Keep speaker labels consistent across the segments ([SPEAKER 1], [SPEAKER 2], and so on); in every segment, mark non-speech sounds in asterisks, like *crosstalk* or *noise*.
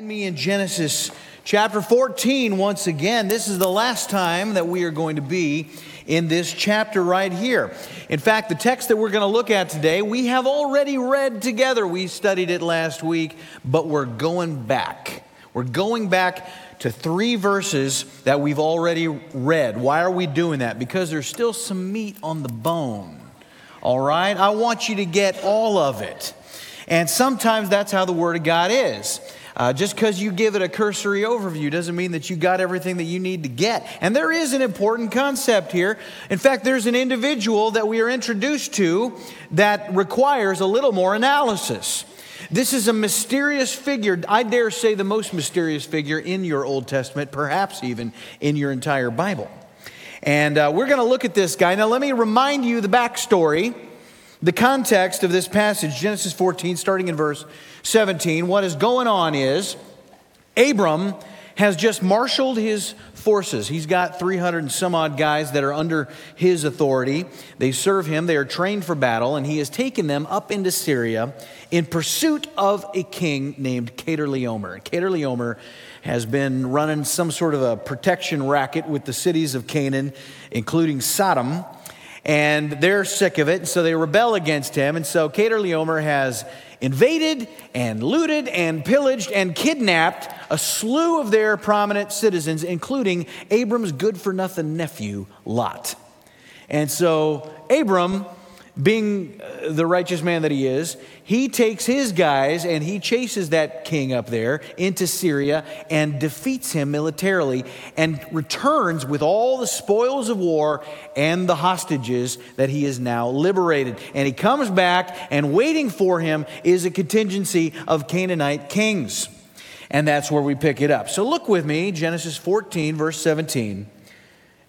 [SPEAKER 1] Join me in Genesis chapter 14 once again. This is the last time that we are going to be in this chapter right here. In fact, the text that we're going to look at today, we have already read together. We studied it last week, but we're going back. We're going back to three verses that we've already read. Why are we doing that? Because there's still some meat on the bone. All right? I want you to get all of it. And sometimes that's how the Word of God is. Uh, just because you give it a cursory overview doesn't mean that you got everything that you need to get. And there is an important concept here. In fact, there's an individual that we are introduced to that requires a little more analysis. This is a mysterious figure, I dare say the most mysterious figure in your Old Testament, perhaps even in your entire Bible. And uh, we're going to look at this guy. Now, let me remind you the backstory, the context of this passage, Genesis 14, starting in verse 17, what is going on is Abram has just marshaled his forces. He's got 300 and some odd guys that are under his authority. They serve him, they are trained for battle, and he has taken them up into Syria in pursuit of a king named Chedorlaomer. Chedorlaomer has been running some sort of a protection racket with the cities of Canaan, including Sodom and they're sick of it, so they rebel against him. And so Chedorlaomer has invaded and looted and pillaged and kidnapped a slew of their prominent citizens, including Abram's good for nothing nephew, Lot. And so Abram being uh, the righteous man that he is, he takes his guys and he chases that king up there into Syria and defeats him militarily and returns with all the spoils of war and the hostages that he is now liberated. And he comes back, and waiting for him is a contingency of Canaanite kings. And that's where we pick it up. So look with me, Genesis 14, verse 17.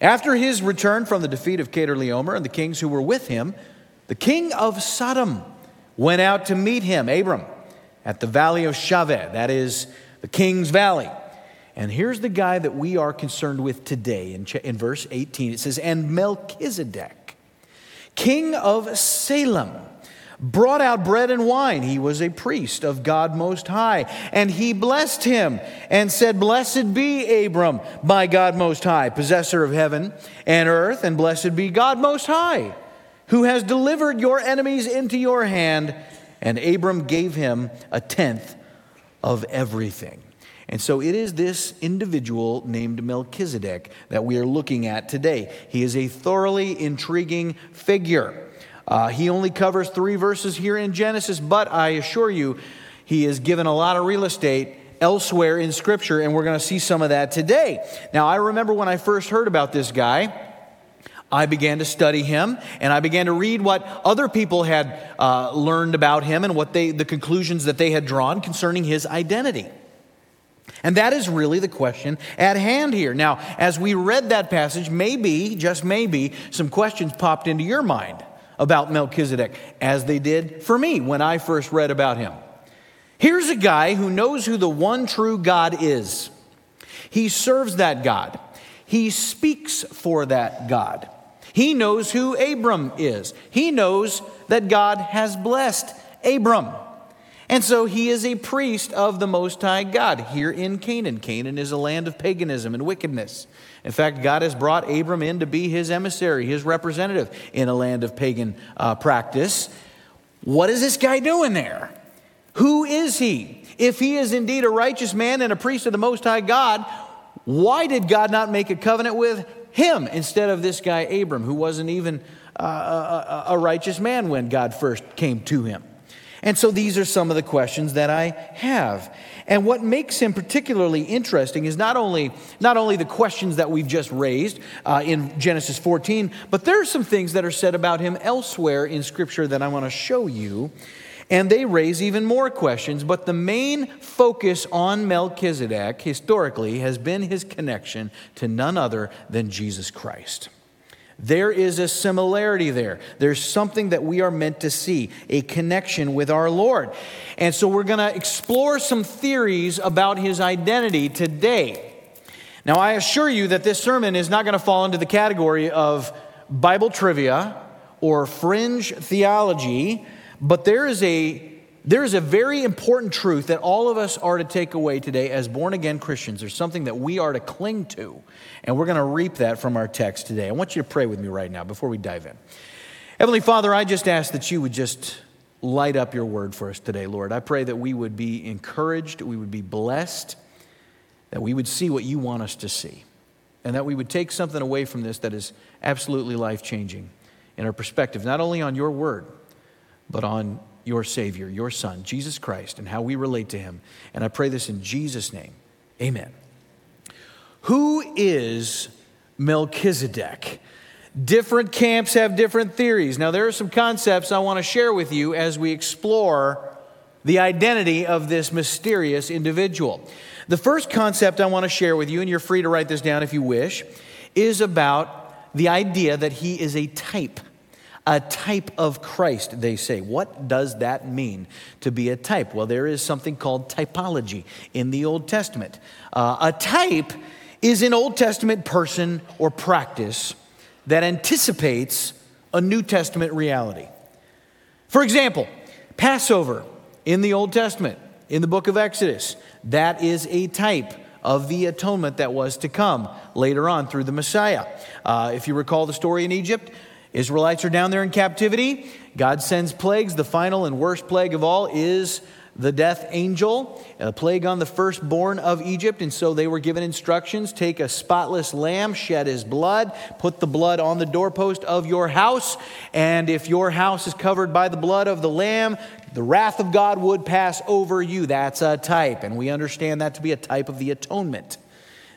[SPEAKER 1] After his return from the defeat of Chedorlaomer and the kings who were with him, the king of Sodom went out to meet him, Abram, at the valley of Shaveh, that is the king's valley. And here's the guy that we are concerned with today in, in verse 18. It says, And Melchizedek, king of Salem, brought out bread and wine. He was a priest of God Most High. And he blessed him and said, Blessed be Abram by God Most High, possessor of heaven and earth, and blessed be God Most High who has delivered your enemies into your hand. And Abram gave him a tenth of everything. And so it is this individual named Melchizedek that we are looking at today. He is a thoroughly intriguing figure. Uh, he only covers three verses here in Genesis, but I assure you, he is given a lot of real estate elsewhere in Scripture, and we're going to see some of that today. Now, I remember when I first heard about this guy. I began to study him and I began to read what other people had uh, learned about him and what they, the conclusions that they had drawn concerning his identity. And that is really the question at hand here. Now, as we read that passage, maybe, just maybe, some questions popped into your mind about Melchizedek, as they did for me when I first read about him. Here's a guy who knows who the one true God is. He serves that God. He speaks for that God. He knows who Abram is. He knows that God has blessed Abram. And so he is a priest of the Most High God here in Canaan. Canaan is a land of paganism and wickedness. In fact, God has brought Abram in to be his emissary, his representative in a land of pagan uh, practice. What is this guy doing there? Who is he? If he is indeed a righteous man and a priest of the Most High God, why did God not make a covenant with him instead of this guy Abram, who wasn't even uh, a, a righteous man when God first came to him. And so these are some of the questions that I have. And what makes him particularly interesting is not only, not only the questions that we've just raised uh, in Genesis 14, but there are some things that are said about him elsewhere in Scripture that I want to show you and they raise even more questions. But the main focus on Melchizedek historically has been his connection to none other than Jesus Christ. There is a similarity there. There's something that we are meant to see, a connection with our Lord. And so we're going to explore some theories about his identity today. Now, I assure you that this sermon is not going to fall into the category of Bible trivia or fringe theology but there is a there is a very important truth that all of us are to take away today as born again Christians. There's something that we are to cling to, and we're going to reap that from our text today. I want you to pray with me right now before we dive in. Heavenly Father, I just ask that you would just light up your word for us today, Lord. I pray that we would be encouraged, we would be blessed, that we would see what you want us to see, and that we would take something away from this that is absolutely life changing in our perspective, not only on your word, but on your Savior, your Son, Jesus Christ, and how we relate to him. And I pray this in Jesus' name. Amen. Who is Melchizedek? Different camps have different theories. Now, there are some concepts I want to share with you as we explore the identity of this mysterious individual. The first concept I want to share with you, and you're free to write this down if you wish, is about the idea that he is a type a type of Christ, they say. What does that mean to be a type? Well, there is something called typology in the Old Testament. Uh, a type is an Old Testament person or practice that anticipates a New Testament reality. For example, Passover in the Old Testament, in the book of Exodus, that is a type of the atonement that was to come later on through the Messiah. Uh, if you recall the story in Egypt, Israelites are down there in captivity. God sends plagues. The final and worst plague of all is the death angel, a plague on the firstborn of Egypt. And so they were given instructions take a spotless lamb, shed his blood, put the blood on the doorpost of your house. And if your house is covered by the blood of the lamb, the wrath of God would pass over you. That's a type. And we understand that to be a type of the atonement.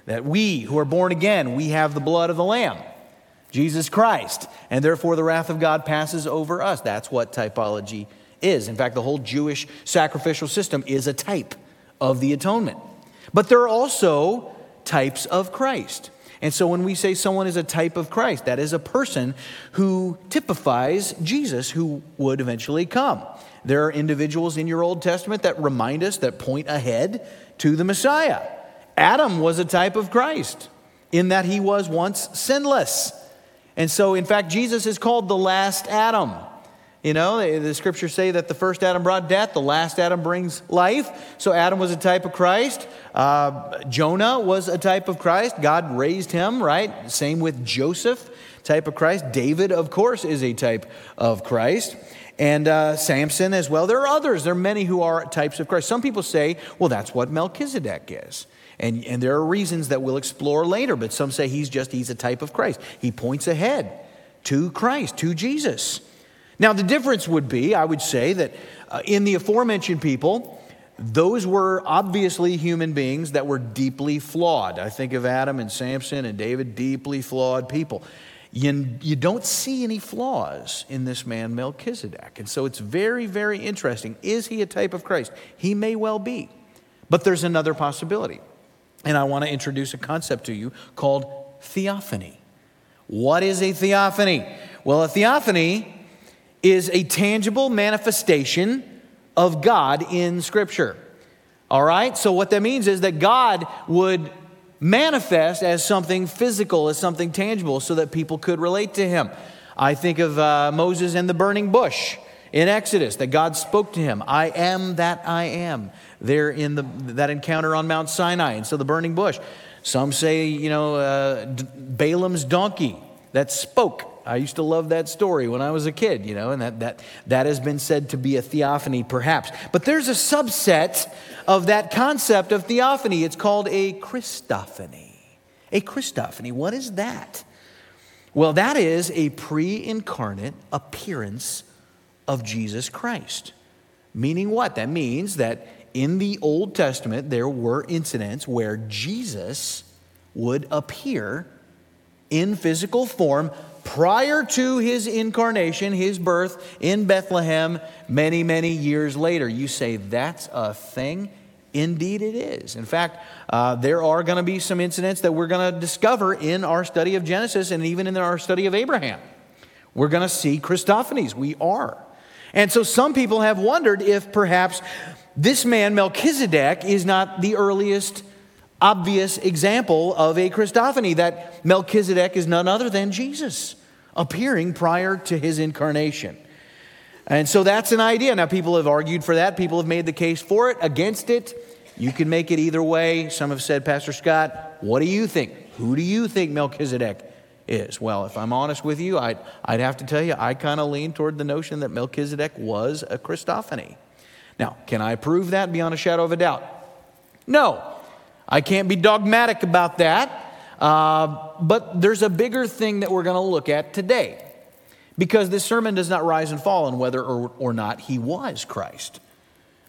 [SPEAKER 1] That we who are born again, we have the blood of the lamb. Jesus Christ. And therefore, the wrath of God passes over us. That's what typology is. In fact, the whole Jewish sacrificial system is a type of the atonement. But there are also types of Christ. And so when we say someone is a type of Christ, that is a person who typifies Jesus who would eventually come. There are individuals in your Old Testament that remind us, that point ahead to the Messiah. Adam was a type of Christ in that he was once sinless. And so, in fact, Jesus is called the last Adam. You know, the scriptures say that the first Adam brought death, the last Adam brings life. So, Adam was a type of Christ. Uh, Jonah was a type of Christ. God raised him, right? Same with Joseph, type of Christ. David, of course, is a type of Christ. And uh, Samson as well. There are others. There are many who are types of Christ. Some people say, well, that's what Melchizedek is. And, and there are reasons that we'll explore later, but some say he's just, he's a type of Christ. He points ahead to Christ, to Jesus. Now, the difference would be, I would say, that uh, in the aforementioned people, those were obviously human beings that were deeply flawed. I think of Adam and Samson and David, deeply flawed people. You, you don't see any flaws in this man, Melchizedek. And so it's very, very interesting. Is he a type of Christ? He may well be. But there's another possibility. And I want to introduce a concept to you called theophany. What is a theophany? Well, a theophany is a tangible manifestation of God in Scripture. All right? So, what that means is that God would manifest as something physical, as something tangible, so that people could relate to him. I think of uh, Moses and the burning bush in Exodus, that God spoke to him I am that I am there in the, that encounter on Mount Sinai. And so the burning bush. Some say, you know, uh, Balaam's donkey that spoke. I used to love that story when I was a kid, you know, and that, that, that has been said to be a theophany, perhaps. But there's a subset of that concept of theophany. It's called a Christophany. A Christophany. What is that? Well, that is a pre incarnate appearance of Jesus Christ. Meaning what? That means that in the Old Testament, there were incidents where Jesus would appear in physical form prior to his incarnation, his birth in Bethlehem, many, many years later. You say, that's a thing? Indeed, it is. In fact, uh, there are going to be some incidents that we're going to discover in our study of Genesis and even in our study of Abraham. We're going to see Christophanies. We are. And so some people have wondered if perhaps this man, Melchizedek, is not the earliest obvious example of a Christophany, that Melchizedek is none other than Jesus, appearing prior to his incarnation. And so that's an idea. Now, people have argued for that. People have made the case for it, against it. You can make it either way. Some have said, Pastor Scott, what do you think? Who do you think Melchizedek is? Well, if I'm honest with you, I'd, I'd have to tell you, I kind of lean toward the notion that Melchizedek was a Christophany. Now, can I prove that beyond a shadow of a doubt? No. I can't be dogmatic about that. Uh, but there's a bigger thing that we're going to look at today because this sermon does not rise and fall on whether or, or not he was Christ.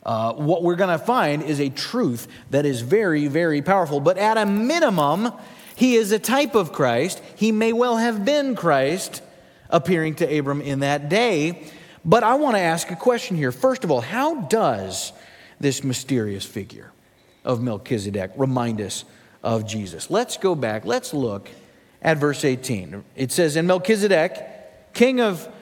[SPEAKER 1] Uh, what we're going to find is a truth that is very, very powerful. But at a minimum, he is a type of Christ. He may well have been Christ appearing to Abram in that day. But I want to ask a question here. First of all, how does this mysterious figure of Melchizedek remind us of Jesus? Let's go back. Let's look at verse 18. It says, And Melchizedek, king of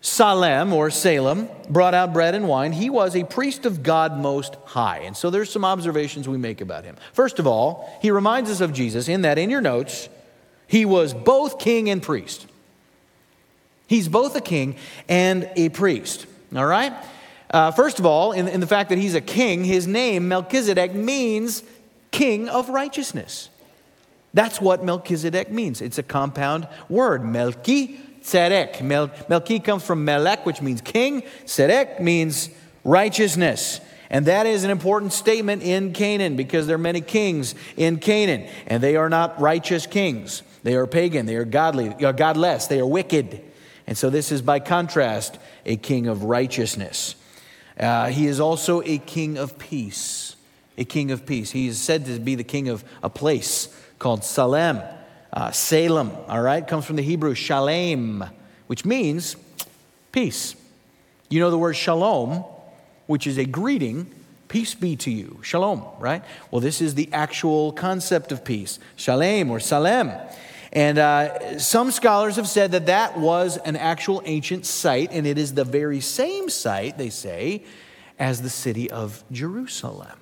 [SPEAKER 1] Salem or Salem, brought out bread and wine. He was a priest of God Most High. And so there's some observations we make about him. First of all, he reminds us of Jesus in that in your notes, he was both king and priest. He's both a king and a priest. All right? Uh, first of all, in, in the fact that he's a king, his name, Melchizedek, means king of righteousness. That's what Melchizedek means. It's a compound word, Melki Tzedek. Mel- Melchi comes from Melech, which means king. Tzedek means righteousness. And that is an important statement in Canaan because there are many kings in Canaan, and they are not righteous kings. They are pagan, they are godly, are godless, they are wicked. And so this is by contrast a king of righteousness. Uh, he is also a king of peace. A king of peace. He is said to be the king of a place called Salem. Uh, Salem, all right, comes from the Hebrew shalem, which means peace. You know the word shalom, which is a greeting, peace be to you. Shalom, right? Well, this is the actual concept of peace. Shalem or Salem. And uh, some scholars have said that that was an actual ancient site, and it is the very same site, they say, as the city of Jerusalem.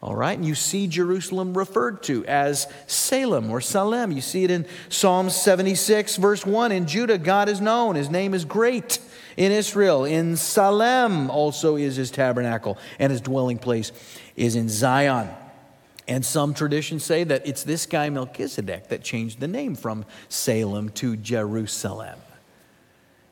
[SPEAKER 1] All right, and you see Jerusalem referred to as Salem or Salem. You see it in Psalm 76, verse 1. In Judah, God is known, his name is great. In Israel, in Salem also is his tabernacle, and his dwelling place is in Zion. And some traditions say that it's this guy Melchizedek that changed the name from Salem to Jerusalem.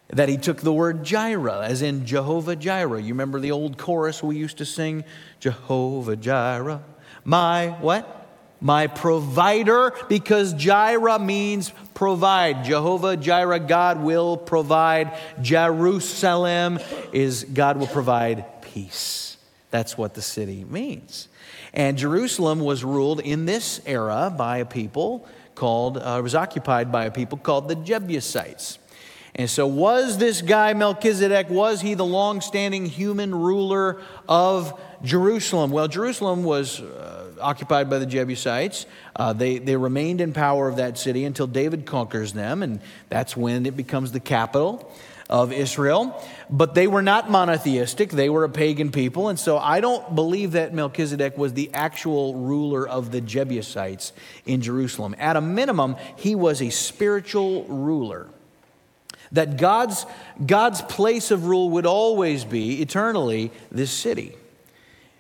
[SPEAKER 1] That he took the word Jireh, as in Jehovah Jireh. You remember the old chorus we used to sing? Jehovah Jireh, my what? My provider, because Jireh means provide. Jehovah Jireh, God will provide. Jerusalem is God will provide peace. That's what the city means. And Jerusalem was ruled in this era by a people called, uh, was occupied by a people called the Jebusites. And so, was this guy Melchizedek, was he the long standing human ruler of Jerusalem? Well, Jerusalem was uh, occupied by the Jebusites. Uh, they, they remained in power of that city until David conquers them, and that's when it becomes the capital of Israel. But they were not monotheistic, they were a pagan people. And so I don't believe that Melchizedek was the actual ruler of the Jebusites in Jerusalem. At a minimum, he was a spiritual ruler. That God's, God's place of rule would always be eternally this city.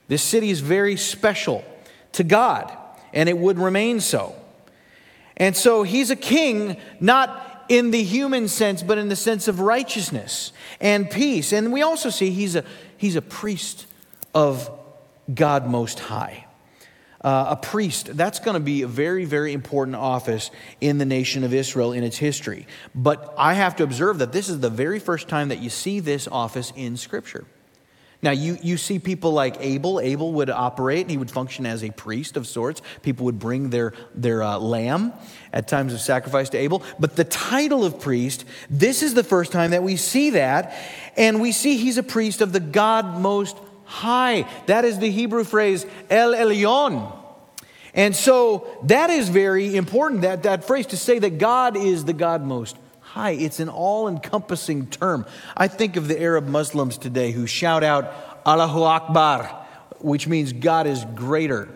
[SPEAKER 1] This city is very special to God, and it would remain so. And so he's a king, not in the human sense, but in the sense of righteousness and peace. And we also see he's a, he's a priest of God Most High. Uh, a priest, that's going to be a very, very important office in the nation of Israel in its history. But I have to observe that this is the very first time that you see this office in Scripture. Now, you, you see people like Abel. Abel would operate, and he would function as a priest of sorts. People would bring their, their uh, lamb at times of sacrifice to Abel. But the title of priest, this is the first time that we see that. And we see he's a priest of the God Most High. That is the Hebrew phrase, El Elyon. And so that is very important, that, that phrase to say that God is the God Most high. It's an all encompassing term. I think of the Arab Muslims today who shout out Allahu Akbar, which means God is greater.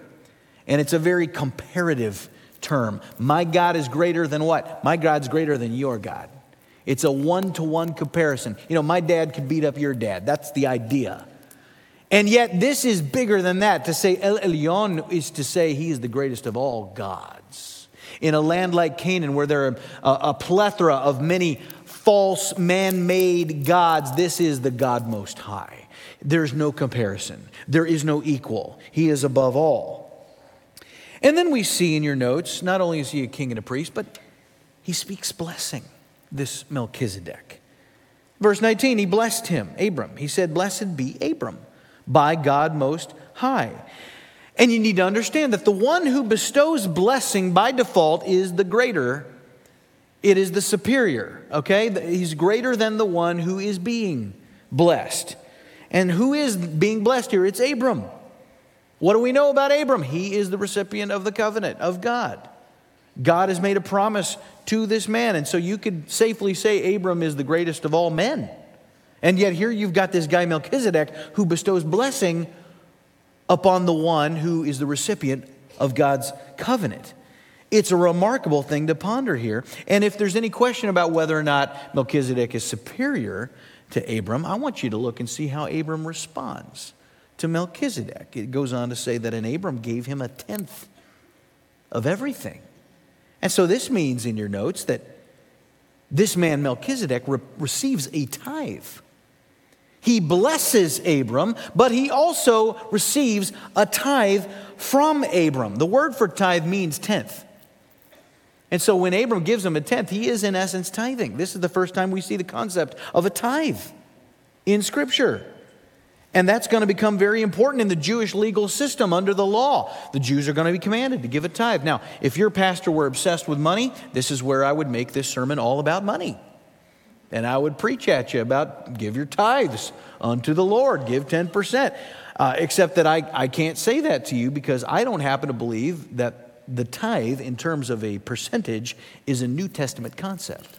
[SPEAKER 1] And it's a very comparative term. My God is greater than what? My God's greater than your God. It's a one to one comparison. You know, my dad could beat up your dad. That's the idea. And yet, this is bigger than that. To say El Elyon is to say he is the greatest of all gods. In a land like Canaan, where there are a, a plethora of many false man made gods, this is the God most high. There's no comparison, there is no equal. He is above all. And then we see in your notes, not only is he a king and a priest, but he speaks blessing, this Melchizedek. Verse 19, he blessed him, Abram. He said, Blessed be Abram by God Most High. And you need to understand that the one who bestows blessing by default is the greater, it is the superior, okay? He's greater than the one who is being blessed. And who is being blessed here? It's Abram. What do we know about Abram? He is the recipient of the covenant of God. God has made a promise to this man. And so you could safely say Abram is the greatest of all men. And yet here you've got this guy Melchizedek who bestows blessing upon the one who is the recipient of God's covenant. It's a remarkable thing to ponder here. And if there's any question about whether or not Melchizedek is superior to Abram, I want you to look and see how Abram responds to Melchizedek. It goes on to say that an Abram gave him a tenth of everything. And so this means in your notes that this man Melchizedek re- receives a tithe. He blesses Abram, but he also receives a tithe from Abram. The word for tithe means tenth. And so when Abram gives him a tenth, he is in essence tithing. This is the first time we see the concept of a tithe in Scripture. And that's going to become very important in the Jewish legal system under the law. The Jews are going to be commanded to give a tithe. Now, if your pastor were obsessed with money, this is where I would make this sermon all about money. And I would preach at you about give your tithes unto the Lord, give 10%. Uh, except that I, I can't say that to you because I don't happen to believe that the tithe, in terms of a percentage, is a New Testament concept.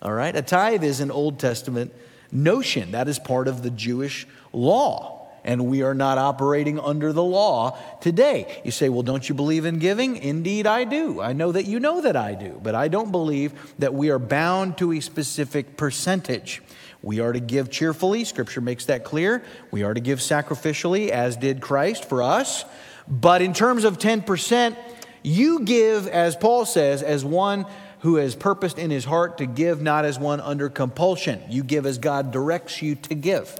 [SPEAKER 1] All right? A tithe is an Old Testament notion. That is part of the Jewish law. And we are not operating under the law today. You say, well, don't you believe in giving? Indeed, I do. I know that you know that I do. But I don't believe that we are bound to a specific percentage. We are to give cheerfully. Scripture makes that clear. We are to give sacrificially, as did Christ for us. But in terms of 10%, you give, as Paul says, as one who has purposed in his heart to give, not as one under compulsion. You give as God directs you to give.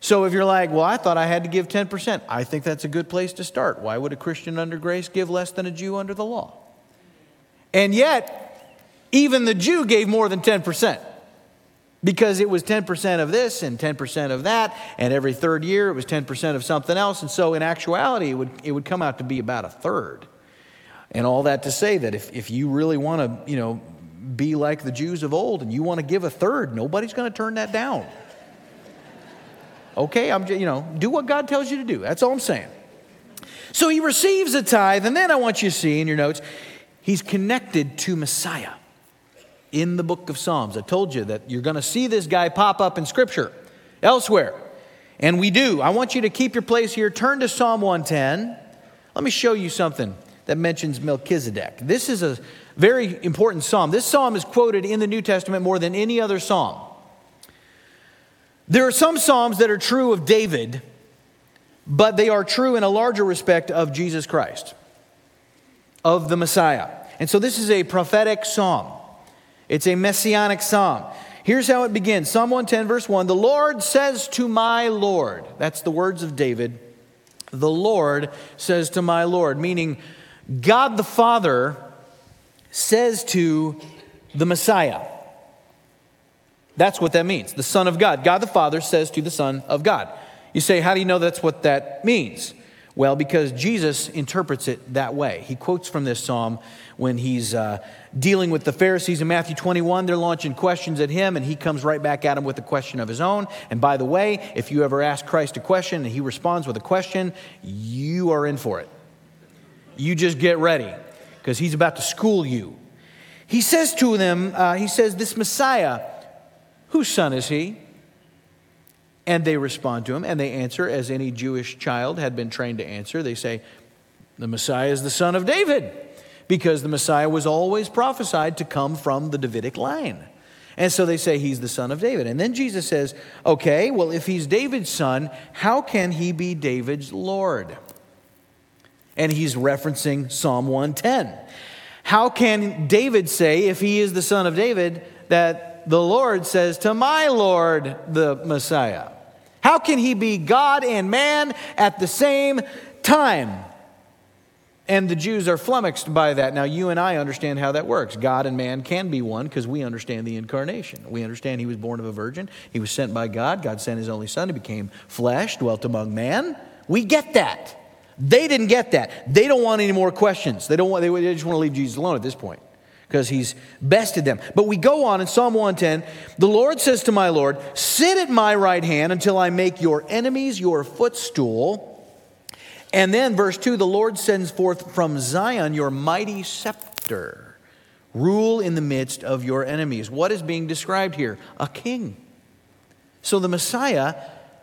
[SPEAKER 1] So if you're like, well, I thought I had to give 10%, I think that's a good place to start. Why would a Christian under grace give less than a Jew under the law? And yet, even the Jew gave more than 10% because it was 10% of this and 10% of that, and every third year it was 10% of something else. And so, in actuality, it would, it would come out to be about a third. And all that to say that if, if you really want to, you know, be like the Jews of old and you want to give a third, nobody's going to turn that down. Okay, I'm just, you know, do what God tells you to do. That's all I'm saying. So he receives a tithe, and then I want you to see in your notes, he's connected to Messiah in the book of Psalms. I told you that you're going to see this guy pop up in Scripture elsewhere. And we do. I want you to keep your place here. Turn to Psalm 110. Let me show you something that mentions Melchizedek. This is a very important psalm. This psalm is quoted in the New Testament more than any other psalm. There are some Psalms that are true of David, but they are true in a larger respect of Jesus Christ, of the Messiah. And so this is a prophetic psalm, it's a messianic psalm. Here's how it begins Psalm 110, verse 1 The Lord says to my Lord, that's the words of David. The Lord says to my Lord, meaning God the Father says to the Messiah. That's what that means. The Son of God. God the Father says to the Son of God. You say, how do you know that's what that means? Well, because Jesus interprets it that way. He quotes from this psalm when he's uh, dealing with the Pharisees in Matthew 21. They're launching questions at him, and he comes right back at them with a question of his own. And by the way, if you ever ask Christ a question and he responds with a question, you are in for it. You just get ready because he's about to school you. He says to them, uh, he says, This Messiah, Whose son is he? And they respond to him, and they answer as any Jewish child had been trained to answer. They say, The Messiah is the son of David. because the Messiah was always prophesied to come from the Davidic line. And so they say he's the son of David. And then Jesus says, okay, well, if he's David's son, how can he be David's Lord? And he's referencing Psalm 110. How can David say, if he is the son of David, the Lord says to my Lord, the Messiah? How can he be God and man at the same time? And the Jews are flummoxed by that. Now, you and I understand how that works. God and man can be one because we understand the incarnation. We understand he was born of a virgin, he was sent by God. God sent his only son, he became flesh, dwelt among man. We get that. They didn't get that. They don't want any more questions. They don't want, they just want to leave Jesus alone at this point because he's bested them. But we go on in Psalm 110 the Lord says to my Lord, Sit at my right hand until I make your enemies your footstool. And then, verse 2 the Lord sends forth from Zion your mighty scepter. Rule in the midst of your enemies. What is being described here? A king. So the Messiah,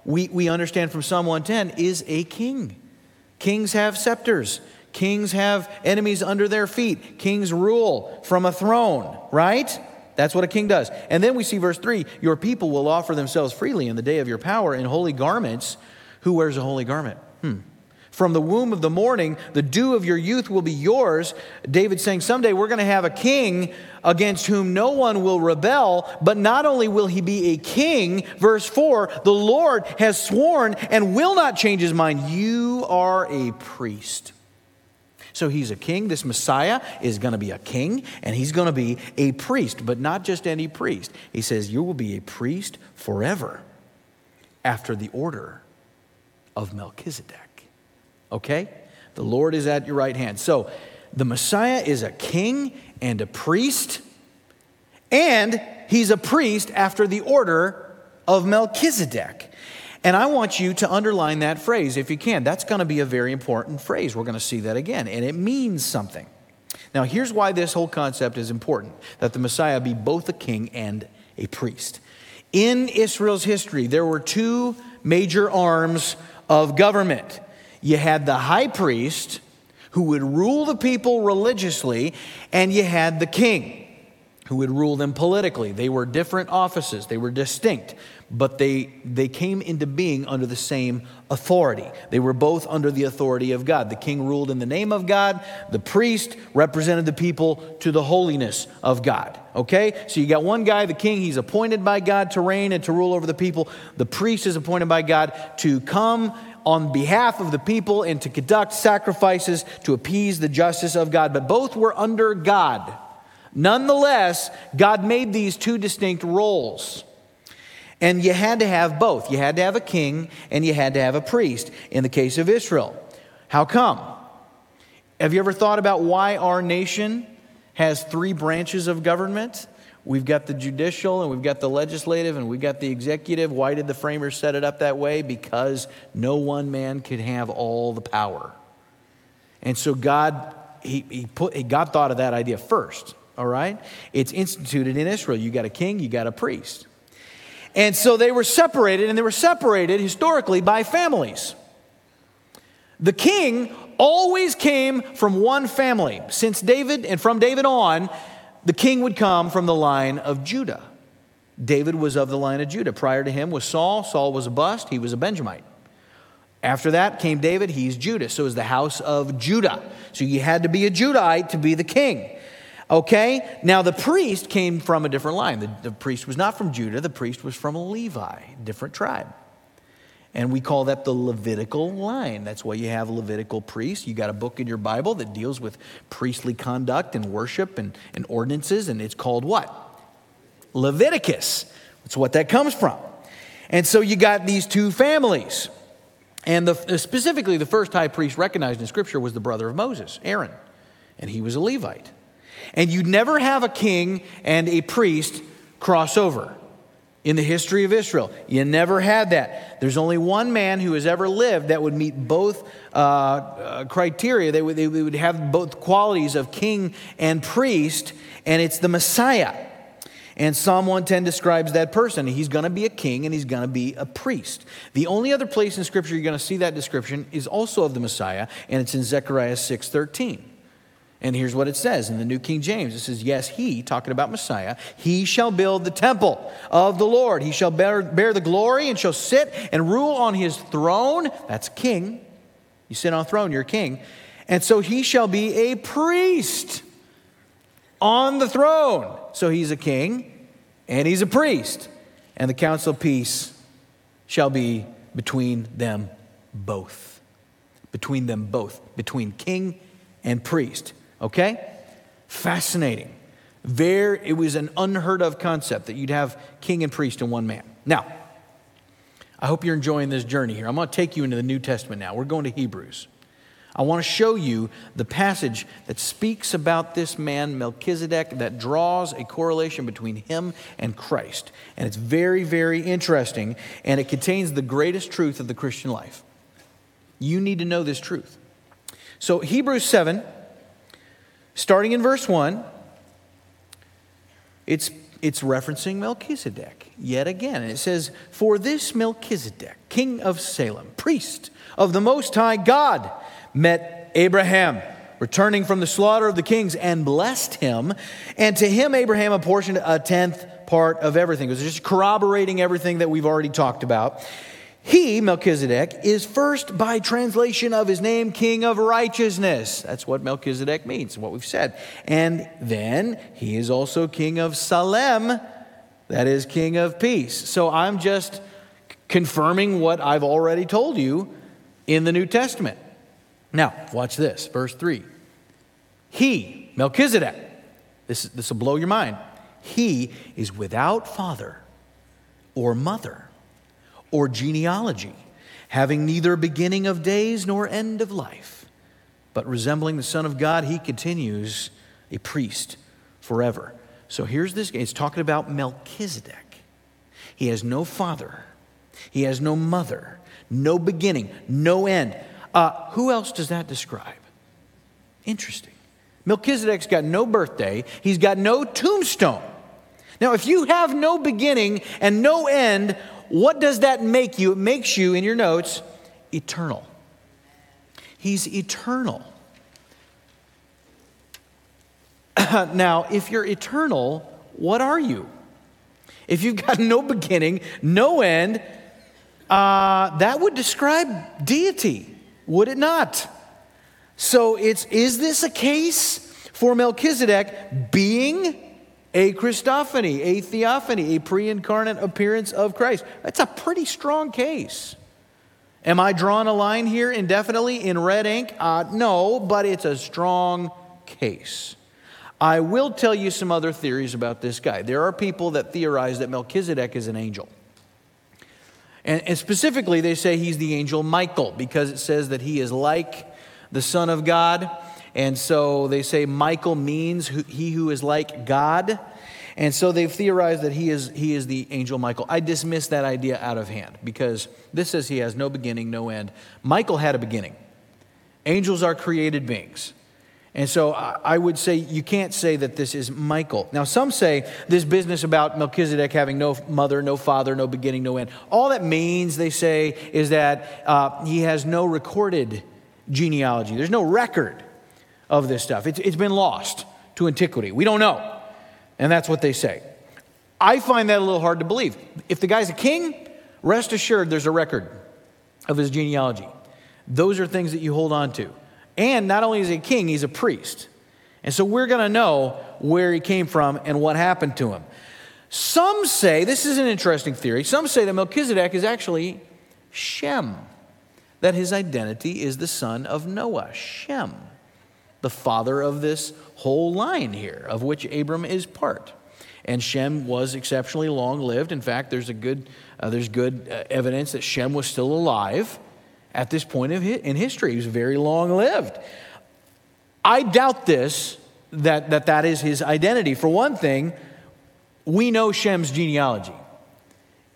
[SPEAKER 1] we, we understand from Psalm 110, is a king. Kings have scepters. Kings have enemies under their feet. Kings rule from a throne, right? That's what a king does. And then we see verse 3 Your people will offer themselves freely in the day of your power in holy garments. Who wears a holy garment? Hmm. From the womb of the morning, the dew of your youth will be yours. David saying, Someday we're going to have a king against whom no one will rebel, but not only will he be a king, verse 4, the Lord has sworn and will not change his mind. You are a priest. So he's a king. This Messiah is going to be a king, and he's going to be a priest, but not just any priest. He says, You will be a priest forever after the order of Melchizedek. Okay? The Lord is at your right hand. So the Messiah is a king and a priest, and he's a priest after the order of Melchizedek. And I want you to underline that phrase if you can. That's going to be a very important phrase. We're going to see that again, and it means something. Now, here's why this whole concept is important that the Messiah be both a king and a priest. In Israel's history, there were two major arms of government you had the high priest who would rule the people religiously, and you had the king who would rule them politically. They were different offices, they were distinct, but they, they came into being under the same authority. They were both under the authority of God. The king ruled in the name of God, the priest represented the people to the holiness of God. Okay? So you got one guy, the king, he's appointed by God to reign and to rule over the people. The priest is appointed by God to come on behalf of the people and to conduct sacrifices to appease the justice of God. But both were under God. Nonetheless, God made these two distinct roles. And you had to have both. You had to have a king and you had to have a priest in the case of Israel. How come? Have you ever thought about why our nation has three branches of government? We've got the judicial and we've got the legislative and we've got the executive. Why did the framers set it up that way? Because no one man could have all the power. And so God, he, he put, God thought of that idea first, all right? It's instituted in Israel. You got a king, you got a priest. And so they were separated, and they were separated historically by families. The king always came from one family. Since David and from David on, the king would come from the line of Judah. David was of the line of Judah. Prior to him was Saul. Saul was a bust, he was a Benjamite. After that came David, he's Judah. So is the house of Judah. So you had to be a Judahite to be the king. Okay? Now the priest came from a different line. The, the priest was not from Judah, the priest was from Levi, different tribe. And we call that the Levitical line. That's why you have Levitical priests. You got a book in your Bible that deals with priestly conduct and worship and, and ordinances, and it's called what? Leviticus. That's what that comes from. And so you got these two families. And the, specifically, the first high priest recognized in Scripture was the brother of Moses, Aaron. And he was a Levite. And you'd never have a king and a priest cross over in the history of Israel. You never had that. There's only one man who has ever lived that would meet both uh, uh, criteria. They would, they would have both qualities of king and priest, and it's the Messiah. And Psalm 110 describes that person. He's going to be a king and he's going to be a priest. The only other place in Scripture you're going to see that description is also of the Messiah, and it's in Zechariah 6:13. And here's what it says in the New King James it says, Yes, he, talking about Messiah, he shall build the temple of the Lord. He shall bear, bear the glory and shall sit and rule on his throne. That's king. You sit on a throne, you're king. And so he shall be a priest on the throne. So he's a king and he's a priest. And the counsel of peace shall be between them both. Between them both. Between king and priest. Okay? Fascinating. There, it was an unheard of concept that you'd have king and priest in one man. Now, I hope you're enjoying this journey here. I'm going to take you into the New Testament now. We're going to Hebrews. I want to show you the passage that speaks about this man, Melchizedek, that draws a correlation between him and Christ. And it's very, very interesting, and it contains the greatest truth of the Christian life. You need to know this truth. So, Hebrews 7, starting in verse 1, it's, it's referencing Melchizedek yet again. And it says, For this Melchizedek, king of Salem, priest of the Most High God, met Abraham returning from the slaughter of the kings and blessed him. And to him, Abraham apportioned a tenth part of everything. It was just corroborating everything that we've already talked about. He, Melchizedek, is first by translation of his name, King of Righteousness. That's what Melchizedek means, what we've said. And then he is also King of Salem, that is King of Peace. So I'm just confirming what I've already told you in the New Testament. Now, watch this, verse 3. He, Melchizedek, this, this will blow your mind, he is without father or mother or genealogy, having neither beginning of days nor end of life. But resembling the Son of God, he continues a priest forever. So here's this it's talking about Melchizedek. He has no father, he has no mother, no beginning, no end. Uh, who else does that describe? Interesting. Melchizedek's got no birthday, he's got no tombstone. Now, if you have no beginning and no end, what does that make you? It makes you, in your notes, eternal. He's eternal. *clears throat* now, if you're eternal, what are you? If you've got no beginning, no end, uh, that would describe deity, would it not? So, it's is this a case for Melchizedek being a Christophany, a theophany, a pre incarnate appearance of Christ. That's a pretty strong case. Am I drawing a line here indefinitely in red ink? Uh, no, but it's a strong case. I will tell you some other theories about this guy. There are people that theorize that Melchizedek is an angel. And, and specifically, they say he's the angel Michael because it says that he is like the Son of God. And so they say Michael means he who is like God. And so they've theorized that he is, he is the angel Michael. I dismiss that idea out of hand because this says he has no beginning, no end. Michael had a beginning. Angels are created beings. And so I would say you can't say that this is Michael. Now, some say this business about Melchizedek having no mother, no father, no beginning, no end. All that means, they say, is that uh, he has no recorded genealogy. There's no record of this stuff. It's, it's been lost to antiquity. We don't know. And that's what they say. I find that a little hard to believe. If the guy's a king, rest assured there's a record of his genealogy. Those are things that you hold on to. And not only is he a king, he's a priest. And so we're going to know where he came from and what happened to him. Some say, this is an interesting theory, some say that Melchizedek is actually Shem, that his identity is the son of Noah, Shem the father of this whole line here, of which Abram is part. And Shem was exceptionally long lived. In fact, there's, a good, uh, there's good uh, evidence that Shem was still alive at this point of hi- in history. He was very long lived. I doubt this, that, that that is his identity. For one thing, we know Shem's genealogy.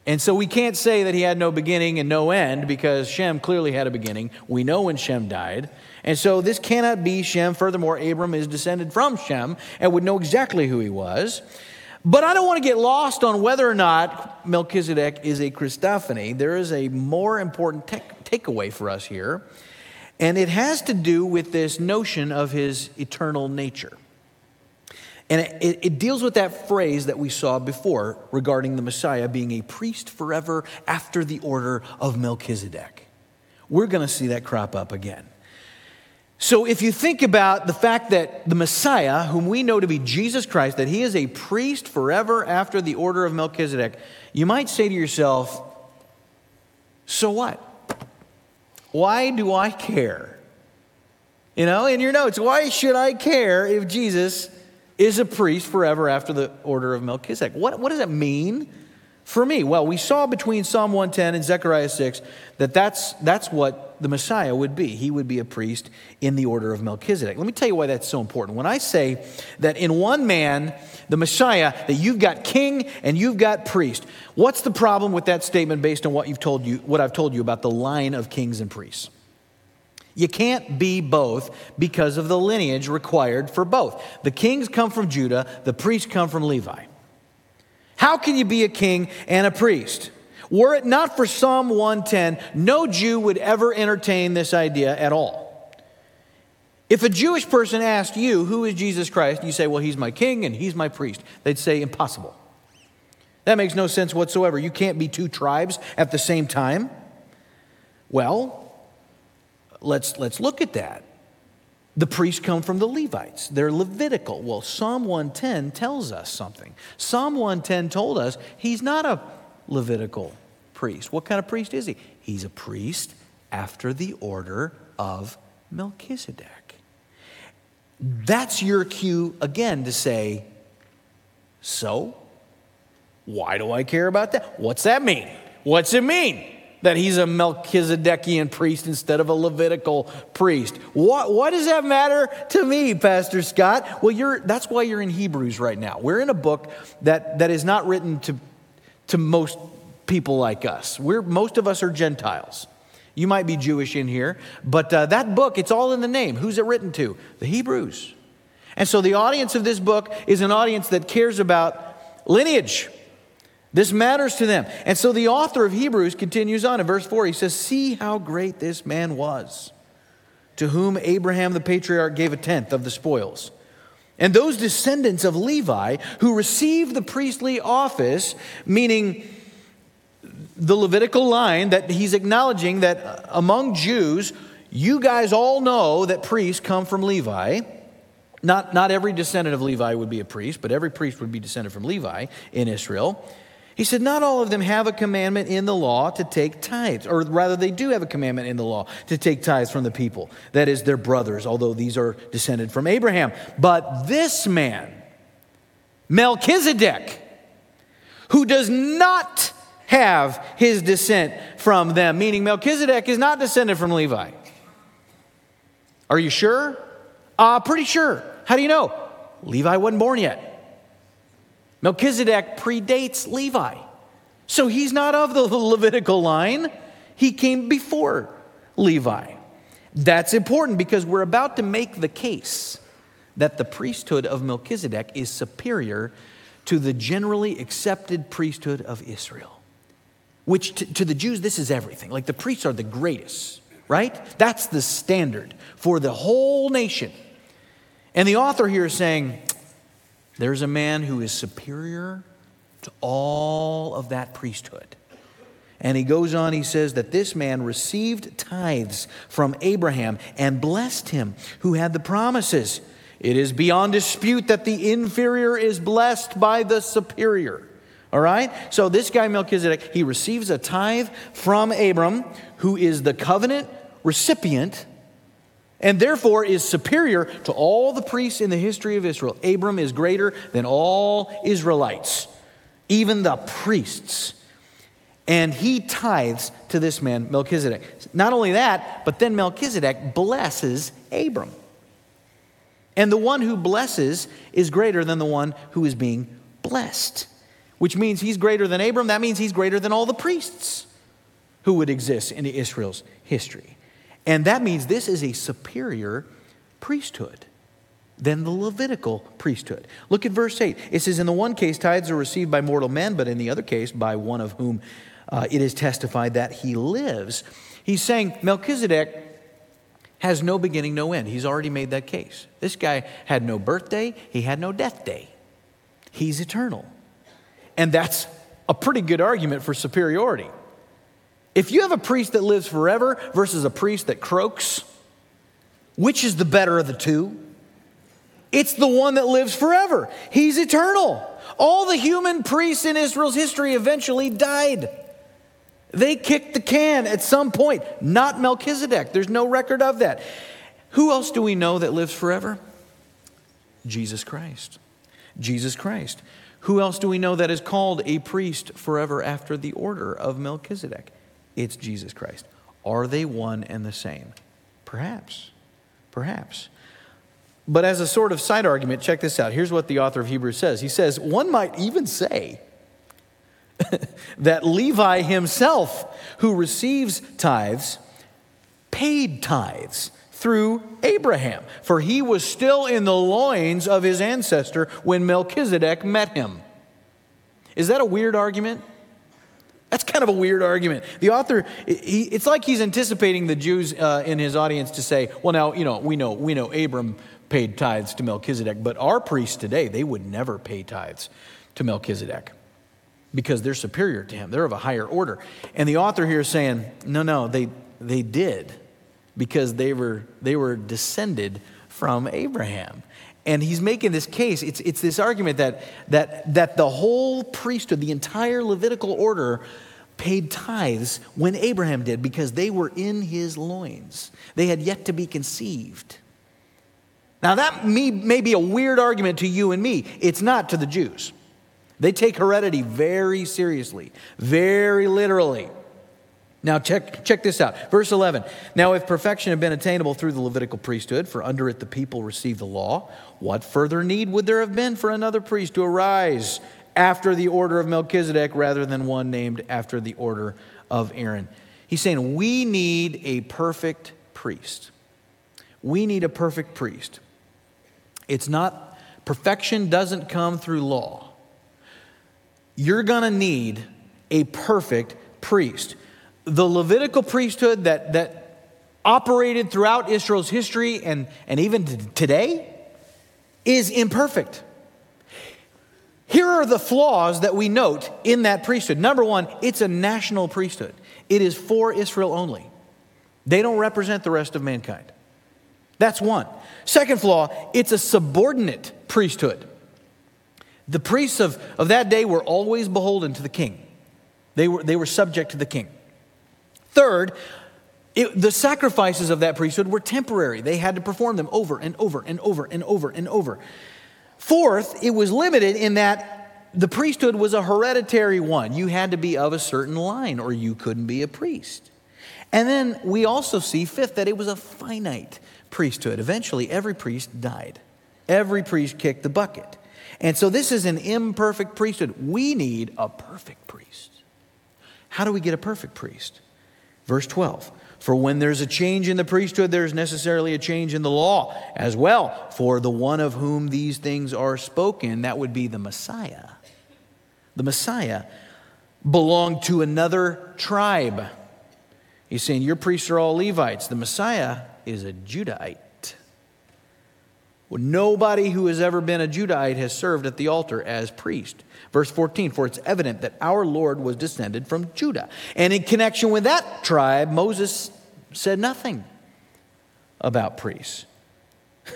[SPEAKER 1] And so we can't say that he had no beginning and no end because Shem clearly had a beginning. We know when Shem died. And so this cannot be Shem. Furthermore, Abram is descended from Shem and would know exactly who he was. But I don't want to get lost on whether or not Melchizedek is a Christophany. There is a more important takeaway for us here. And it has to do with this notion of his eternal nature. And it, it, deals with that phrase that we saw before regarding the Messiah being a priest forever after the order of Melchizedek. We're going to see that crop up again. So, if you think about the fact that the Messiah, whom we know to be Jesus Christ, that he is a priest forever after the order of Melchizedek, you might say to yourself, so what? Why do I care? You know, in your notes, why should I care if Jesus is a priest forever after the order of Melchizedek? What, what does that mean for me? Well, we saw between Psalm 110 and Zechariah 6 that that's, that's what the Messiah would be. He would be a priest in the order of Melchizedek. Let me tell you why that's so important. When I say that in one man, the Messiah, that you've got king and you've got priest, what's the problem with that statement based on what you've told you, what I've told you about the line of kings and priests? You can't be both because of the lineage required for both. The kings come from Judah, the priests come from Levi. How can you be a king and a priest? Were it not for Psalm 110, no Jew would ever entertain this idea at all. If a Jewish person asked you, Who is Jesus Christ? you say, Well, he's my king and he's my priest, they'd say, Impossible. That makes no sense whatsoever. You can't be two tribes at the same time. Well, let's, let's look at that. The priests come from the Levites. They're Levitical. Well, Psalm 110 tells us something. Psalm 110 told us he's not a Levitical priest. What kind of priest is he? He's a priest after the order of Melchizedek. That's your cue again to say, so why do I care about that? What's that mean? What's it mean? That he's a Melchizedekian priest instead of a Levitical priest. What, what does that matter to me, Pastor Scott? Well, you're, that's why you're in Hebrews right now. We're in a book that, that is not written to, to most people like us. We're, most of us are Gentiles. You might be Jewish in here, but uh, that book, it's all in the name. Who's it written to? The Hebrews. And so the audience of this book is an audience that cares about lineage. This matters to them. And so the author of Hebrews continues on in verse 4. He says, See how great this man was, to whom Abraham the patriarch gave a tenth of the spoils. And those descendants of Levi who received the priestly office, meaning the Levitical line that he's acknowledging that among Jews, you guys all know that priests come from Levi. Not, not every descendant of Levi would be a priest, but every priest would be descended from Levi in Israel. He said, Not all of them have a commandment in the law to take tithes, or rather, they do have a commandment in the law to take tithes from the people, that is, their brothers, although these are descended from Abraham. But this man, Melchizedek, who does not have his descent from them, meaning Melchizedek is not descended from Levi. Are you sure? Uh, pretty sure. How do you know? Levi wasn't born yet. Melchizedek predates Levi. So he's not of the Levitical line, he came before Levi. That's important because we're about to make the case that the priesthood of Melchizedek is superior to the generally accepted priesthood of Israel which to, to, the Jews, this is everything. Like the priests are the greatest, right? That's the standard for the whole nation. And the author here is saying, there's a man who is superior to all of that priesthood. And he goes on, he says that this man received tithes from Abraham and blessed him who had the promises. It is beyond dispute that the inferior is blessed by the superior. All right? So this guy Melchizedek, he receives a tithe from Abram, who is the covenant recipient and therefore is superior to all the priests in the history of Israel. Abram is greater than all Israelites, even the priests. And he tithes to this man, Melchizedek. Not only that, but then Melchizedek blesses Abram. And the one who blesses is greater than the one who is being blessed which means he's greater than Abram. That means he's greater than all the priests who would exist in Israel's history. And that means this is a superior priesthood than the Levitical priesthood. Look at verse 8. It says, In the one case, tithes are received by mortal men, but in the other case, by one of whom uh, it is testified that he lives. He's saying Melchizedek has no beginning, no end. He's already made that case. This guy had no birthday, he had no death day. He's eternal. And that's a pretty good argument for superiority. If you have a priest that lives forever versus a priest that croaks, which is the better of the two? It's the one that lives forever. He's eternal. All the human priests in Israel's history eventually died. They kicked the can at some point, not Melchizedek. There's no record of that. Who else do we know that lives forever? Jesus Christ. Jesus Christ. Who else do we know that is called a priest forever after the order of Melchizedek? It's Jesus Christ. Are they one and the same? Perhaps. Perhaps. But as a sort of side argument, check this out. Here's what the author of Hebrews says. He says, one might even say *laughs* that Levi himself, who receives tithes, paid tithes through Abraham, for he was still in the loins of his ancestor when Melchizedek met him. Is that a weird argument? That's kind of a weird argument. The author, he, it's like he's anticipating the Jews uh, in his audience to say, well, now, you know, we know, we know Abram paid tithes to Melchizedek, but our priests today, they would never pay tithes to Melchizedek because they're superior to him. They're of a higher order. And the author here is saying, no, no, they, they did because they were, they were descended from Abraham. And he's making this case, it's, it's this argument that, that, that the whole priesthood, the entire Levitical order, paid tithes when Abraham did because they were in his loins. They had yet to be conceived. Now, that may, may be a weird argument to you and me. It's not to the Jews. They take heredity very seriously, very literally. Now, check, check this out. Verse 11. Now, if perfection had been attainable through the Levitical priesthood, for under it the people received the law, what further need would there have been for another priest to arise after the order of Melchizedek rather than one named after the order of Aaron? He's saying we need a perfect priest. We need a perfect priest. It's not, perfection doesn't come through law. You're going to need a perfect priest the Levitical priesthood that, that operated throughout Israel's history and, and even today is imperfect. Here are the flaws that we note in that priesthood. Number one, it's a national priesthood, it is for Israel only. They don't represent the rest of mankind. That's one. Second flaw, it's a subordinate priesthood. The priests of, of that day were always beholden to the king, they were, they were subject to the king. Third, it, the sacrifices of that priesthood were temporary. They had to perform them over and over and over and over and over. Fourth, it was limited in that the priesthood was a hereditary one. You had to be of a certain line or you couldn't be a priest. And then we also see, fifth, that it was a finite priesthood. Eventually, every priest died, every priest kicked the bucket. And so, this is an imperfect priesthood. We need a perfect priest. How do we get a perfect priest? Verse 12 For when there's a change in the priesthood, there's necessarily a change in the law as well. For the one of whom these things are spoken, that would be the Messiah. The Messiah belonged to another tribe. He's saying, Your priests are all Levites. The Messiah is a Judahite. Nobody who has ever been a Judahite has served at the altar as priest. Verse 14, for it's evident that our Lord was descended from Judah. And in connection with that tribe, Moses said nothing about priests. *laughs*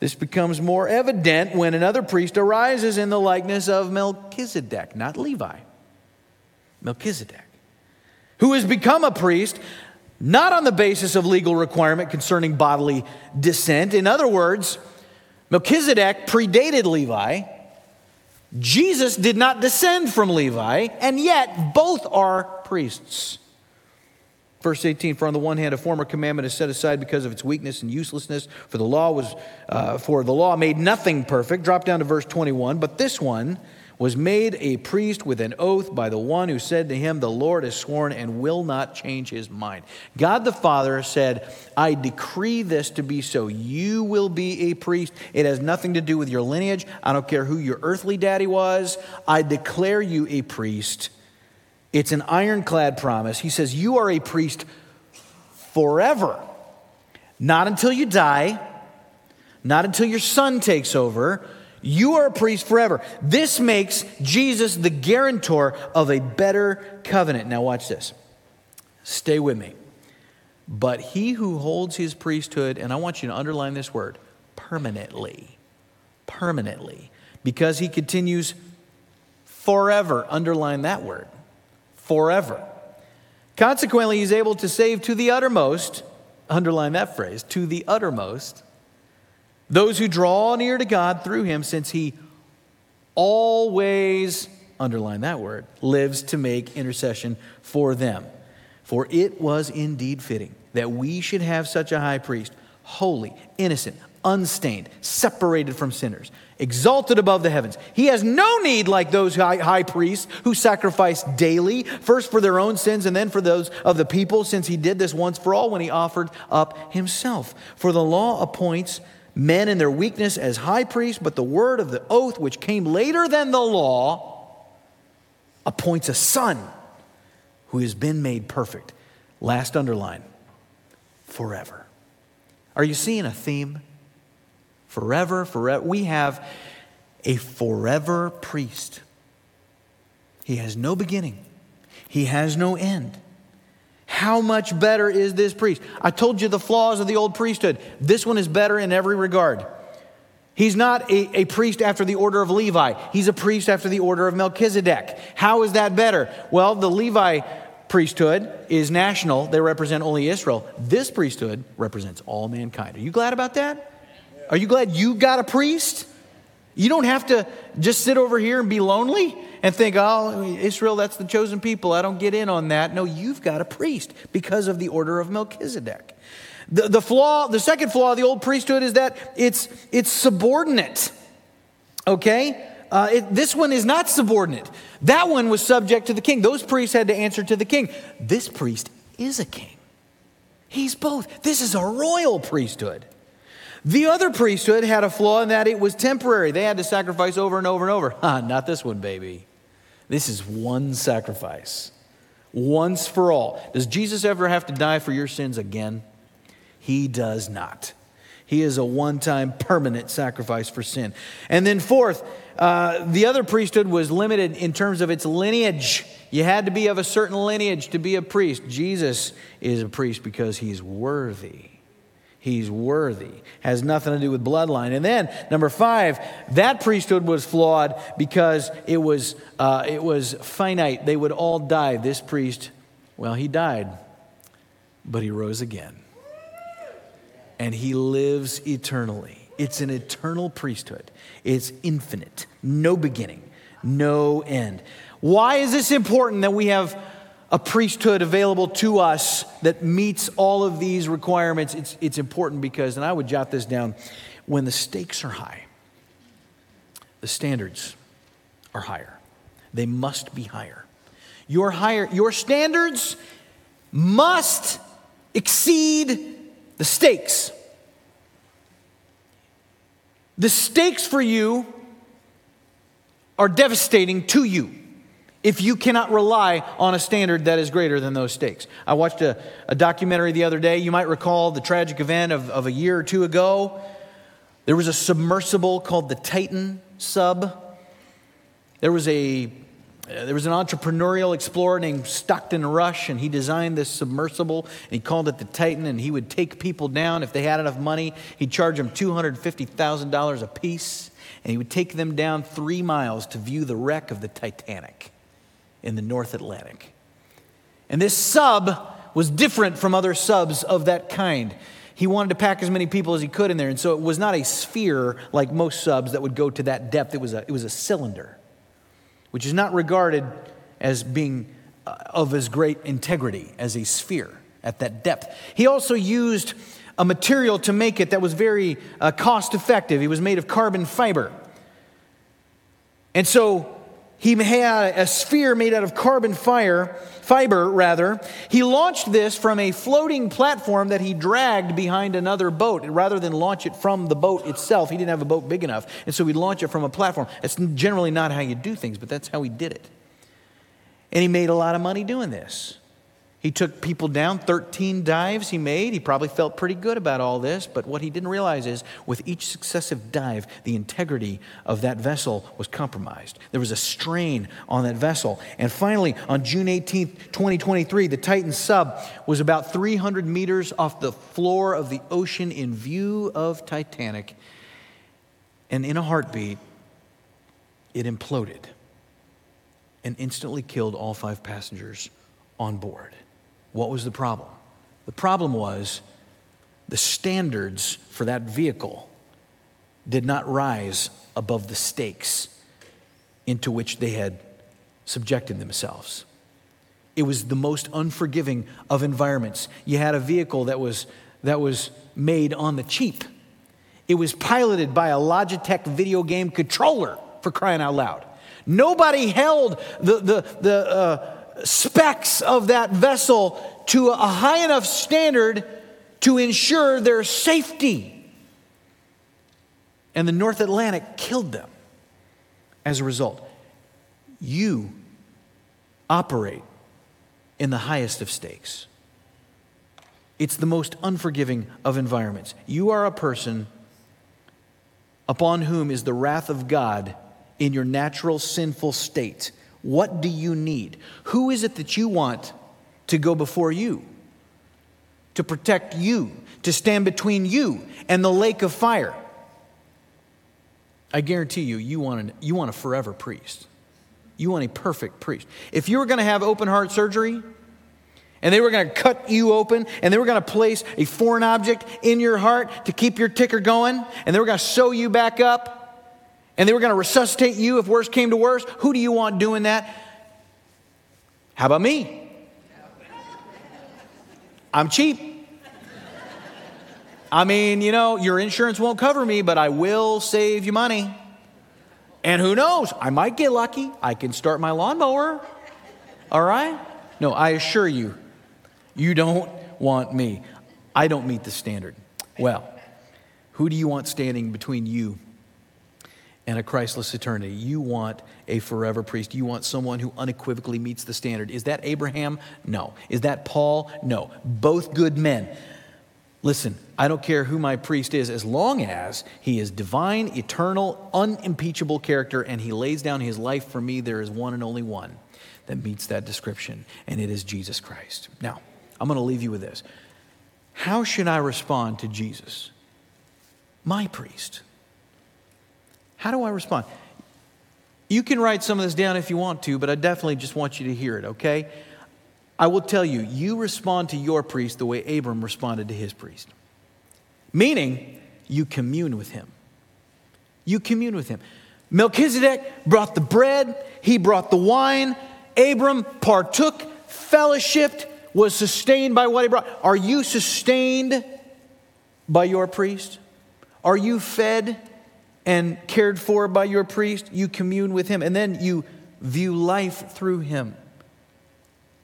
[SPEAKER 1] this becomes more evident when another priest arises in the likeness of Melchizedek, not Levi. Melchizedek, who has become a priest not on the basis of legal requirement concerning bodily descent. In other words, Melchizedek predated Levi. Jesus did not descend from Levi, and yet both are priests. Verse 18, for on the one hand, a former commandment is set aside because of its weakness and uselessness, for the law was, uh, for the law made nothing perfect. Drop down to verse 21. But this one, was made a priest with an oath by the one who said to him, The Lord has sworn and will not change his mind. God the Father said, I decree this to be so. You will be a priest. It has nothing to do with your lineage. I don't care who your earthly daddy was. I declare you a priest. It's an ironclad promise. He says, You are a priest forever. Not until you die, not until your son takes over. You are a priest forever. This makes Jesus the guarantor of a better covenant. Now, watch this. Stay with me. But he who holds his priesthood, and I want you to underline this word permanently, permanently, because he continues forever. Underline that word forever. Consequently, he's able to save to the uttermost, underline that phrase, to the uttermost, those who draw near to God through him, since he always, underline that word, lives to make intercession for them. For it was indeed fitting that we should have such a high priest, holy, innocent, unstained, separated from sinners, exalted above the heavens. He has no need, like those high, priests who sacrifice daily, first for their own sins and then for those of the people, since he did this once for all when he offered up himself. For the law appoints men in their weakness as high priests, but the word of the oath, which came later than the law, appoints a son who has been made perfect. Last underline forever. Are you seeing a theme? Forever, forever. We have a forever priest. He has no beginning, he has no end. How much better is this priest? I told you the flaws of the old priesthood. This one is better in every regard. He's not a, a, priest after the order of Levi. He's a priest after the order of Melchizedek. How is that better? Well, the Levi priesthood is national, they represent only Israel. This priesthood represents all mankind. Are you glad about that? Are you glad you got a priest? You don't have to just sit over here and be lonely and think, oh, Israel, that's the chosen people. I don't get in on that. No, you've got a priest because of the order of Melchizedek. The, the flaw, the second flaw of the old priesthood is that it's, it's subordinate. Okay? Uh, it, this one is not subordinate. That one was subject to the king. Those priests had to answer to the king. This priest is a king. He's both. This is a royal priesthood. The other priesthood had a flaw in that it was temporary. They had to sacrifice over and over and over. *laughs* Not this one, baby. This is one sacrifice, once for all. Does Jesus ever have to die for your sins again? He does not. He is a one time permanent sacrifice for sin. And then, fourth, uh, the other priesthood was limited in terms of its lineage. You had to be of a certain lineage to be a priest. Jesus is a priest because he's worthy. He's worthy. Has nothing to do with bloodline. And then, number five, that priesthood was flawed because it was, uh, it was finite. They would all die. This priest, well, he died, but he rose again. And he lives eternally. It's an eternal priesthood. It's infinite, no beginning, no end. Why is this important that we have a priesthood available to us that meets all of these requirements? It's, it's important because, and I would jot this down, when the stakes are high, the standards are higher. They must be higher. Your higher, your standards must exceed the stakes. The stakes for you are devastating to you if you cannot rely on a standard that is greater than those stakes. I watched a, a documentary the other day. You might recall the tragic event of, of a year or two ago. There was a submersible called the Titan sub. There was a uh, there was an entrepreneurial explorer named Stockton Rush, and he designed this submersible, and he called it the Titan, and he would take people down if they had enough money. He'd charge them $250,000 a piece, and he would take them down three miles to view the wreck of the Titanic in the North Atlantic. And this sub was different from other subs of that kind. He wanted to pack as many people as he could in there, and so it was not a sphere like most subs that would go to that depth, it was a, it was a cylinder which is not regarded as being uh, of as great integrity as a sphere at that depth. He also used a material to make it that was very uh, cost effective. He was made of carbon fiber. And so he had a sphere made out of carbon fire, fiber rather. He launched this from a floating platform that he dragged behind another boat. Rather than launch it from the boat itself, he didn't have a boat big enough. And so he'd launch it from a platform. That's generally not how you do things, but that's how he did it. And he made a lot of money doing this. He took people down, 13 dives he made. He probably felt pretty good about all this, but what he didn't realize is with each successive dive, the integrity of that vessel was compromised. There was a strain on that vessel. And finally, on June 18, 2023, the Titan sub was about 300 meters off the floor of the ocean in view of Titanic. And in a heartbeat, it imploded and instantly killed all five passengers on board. What was the problem? The problem was the standards for that vehicle did not rise above the stakes into which they had subjected themselves. It was the most unforgiving of environments. You had a vehicle that was, that was made on the cheap. It was piloted by a Logitech video game controller, for crying out loud. Nobody held the, the, the, uh, specs of that vessel to a high enough standard to ensure their safety. And the North Atlantic killed them as a result. You operate in the highest of stakes. It's the most unforgiving of environments. You are a person upon whom is the wrath of God in your natural sinful state. What do you need? Who is it that you want to go before you? To protect you, to stand between you and the lake of fire? I guarantee you, you want, an, you want a forever priest. You want a perfect priest. If you were going to have open heart surgery, and they were going to cut you open, and they were going to place a foreign object in your heart to keep your ticker going, and they were going to sew you back up, and they were going to resuscitate you if worse came to worse, who do you want doing that? How about me? I'm cheap. I mean, you know, your insurance won't cover me, but I will save you money. And who knows? I might get lucky. I can start my lawnmower. All right? No, I assure you, you don't want me. I don't meet the standard. Well, who do you want standing between you and a Christless eternity. You want a forever priest. You want someone who unequivocally meets the standard. Is that Abraham? No. Is that Paul? No. Both good men. Listen, I don't care who my priest is as long as he is divine, eternal, unimpeachable character and he lays down his life for me. There is one and only one that meets that description, and it is Jesus Christ. Now, I'm going to leave you with this. How should I respond to Jesus, my priest? How do I respond? You can write some of this down if you want to, but I definitely just want you to hear it, okay? I will tell you, you respond to your priest the way Abram responded to his priest. Meaning, you commune with him. You commune with him. Melchizedek brought the bread, he brought the wine. Abram partook, fellowshipped, was sustained by what he brought. Are you sustained by your priest? Are you fed and cared for by your priest, you commune with him, and then you view life through him.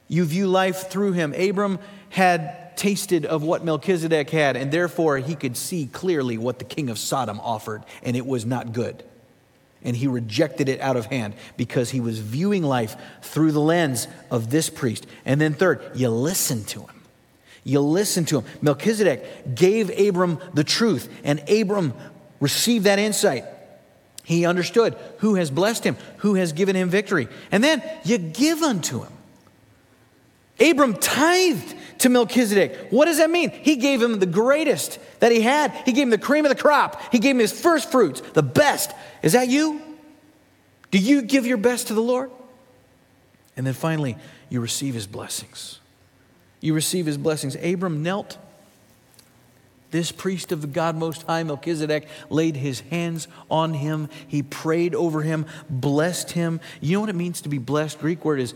[SPEAKER 1] You view life through him. Abram had tasted of what Melchizedek had, and therefore he could see clearly what the king of Sodom offered, and it was not good. And he rejected it out of hand because he was viewing life through the lens of this priest. And then, third, you listen to him. You listen to him. Melchizedek gave Abram the truth, and Abram received that insight. He understood who has blessed him, who has given him victory. And then you give unto him. Abram tithed to Melchizedek. What does that mean? He gave him the greatest that he had. He gave him the cream of the crop. He gave him his first fruits, the best. Is that you? Do you give your best to the Lord? And then finally, you receive his blessings. You receive his blessings. Abram knelt this priest of the God Most High, Melchizedek, laid his hands on him. He prayed over him, blessed him. You know what it means to be blessed? Greek word is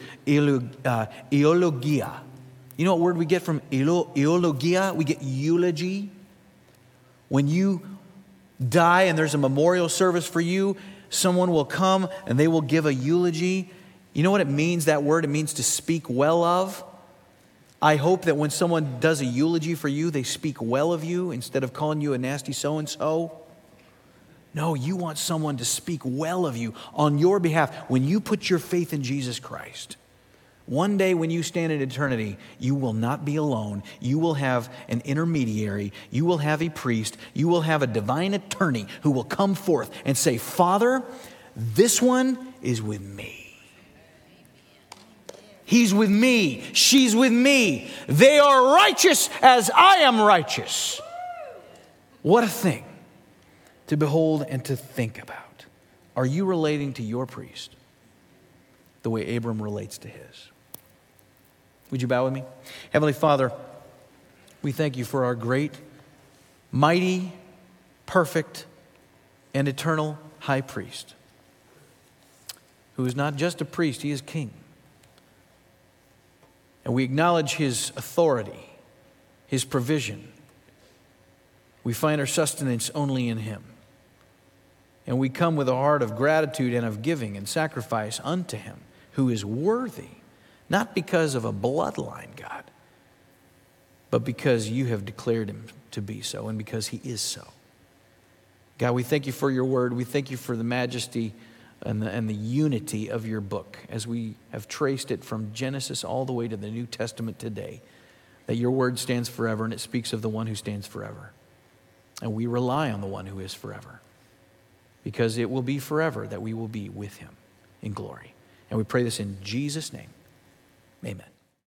[SPEAKER 1] uh, eulogia. You know what word we get from eulogia? We get eulogy. When you die and there's a memorial service for you, someone will come and they will give a eulogy. You know what it means, that word? It means to speak well of. I hope that when someone does a eulogy for you, they speak well of you instead of calling you a nasty so and so. No, you want someone to speak well of you on your behalf when you put your faith in Jesus Christ. One day when you stand in eternity, you will not be alone. You will have an intermediary. You will have a priest. You will have a divine attorney who will come forth and say, Father, this one is with me. He's with me. She's with me. They are righteous as I am righteous. What a thing to behold and to think about. Are you relating to your priest the way Abram relates to his? Would you bow with me? Heavenly Father, we thank you for our great, mighty, perfect, and eternal high priest, who is not just a priest, he is king. And we acknowledge his authority, his provision. We find our sustenance only in him. And we come with a heart of gratitude and of giving and sacrifice unto him, who is worthy not because of a bloodline, God, but because you have declared him to be so and because he is so. God, we thank you for your word. We thank you for the majesty and the, and the unity of your book as we have traced it from Genesis all the way to the New Testament today. That your word stands forever and it speaks of the one who stands forever. And we rely on the one who is forever because it will be forever that we will be with him in glory. And we pray this in Jesus' name. Amen.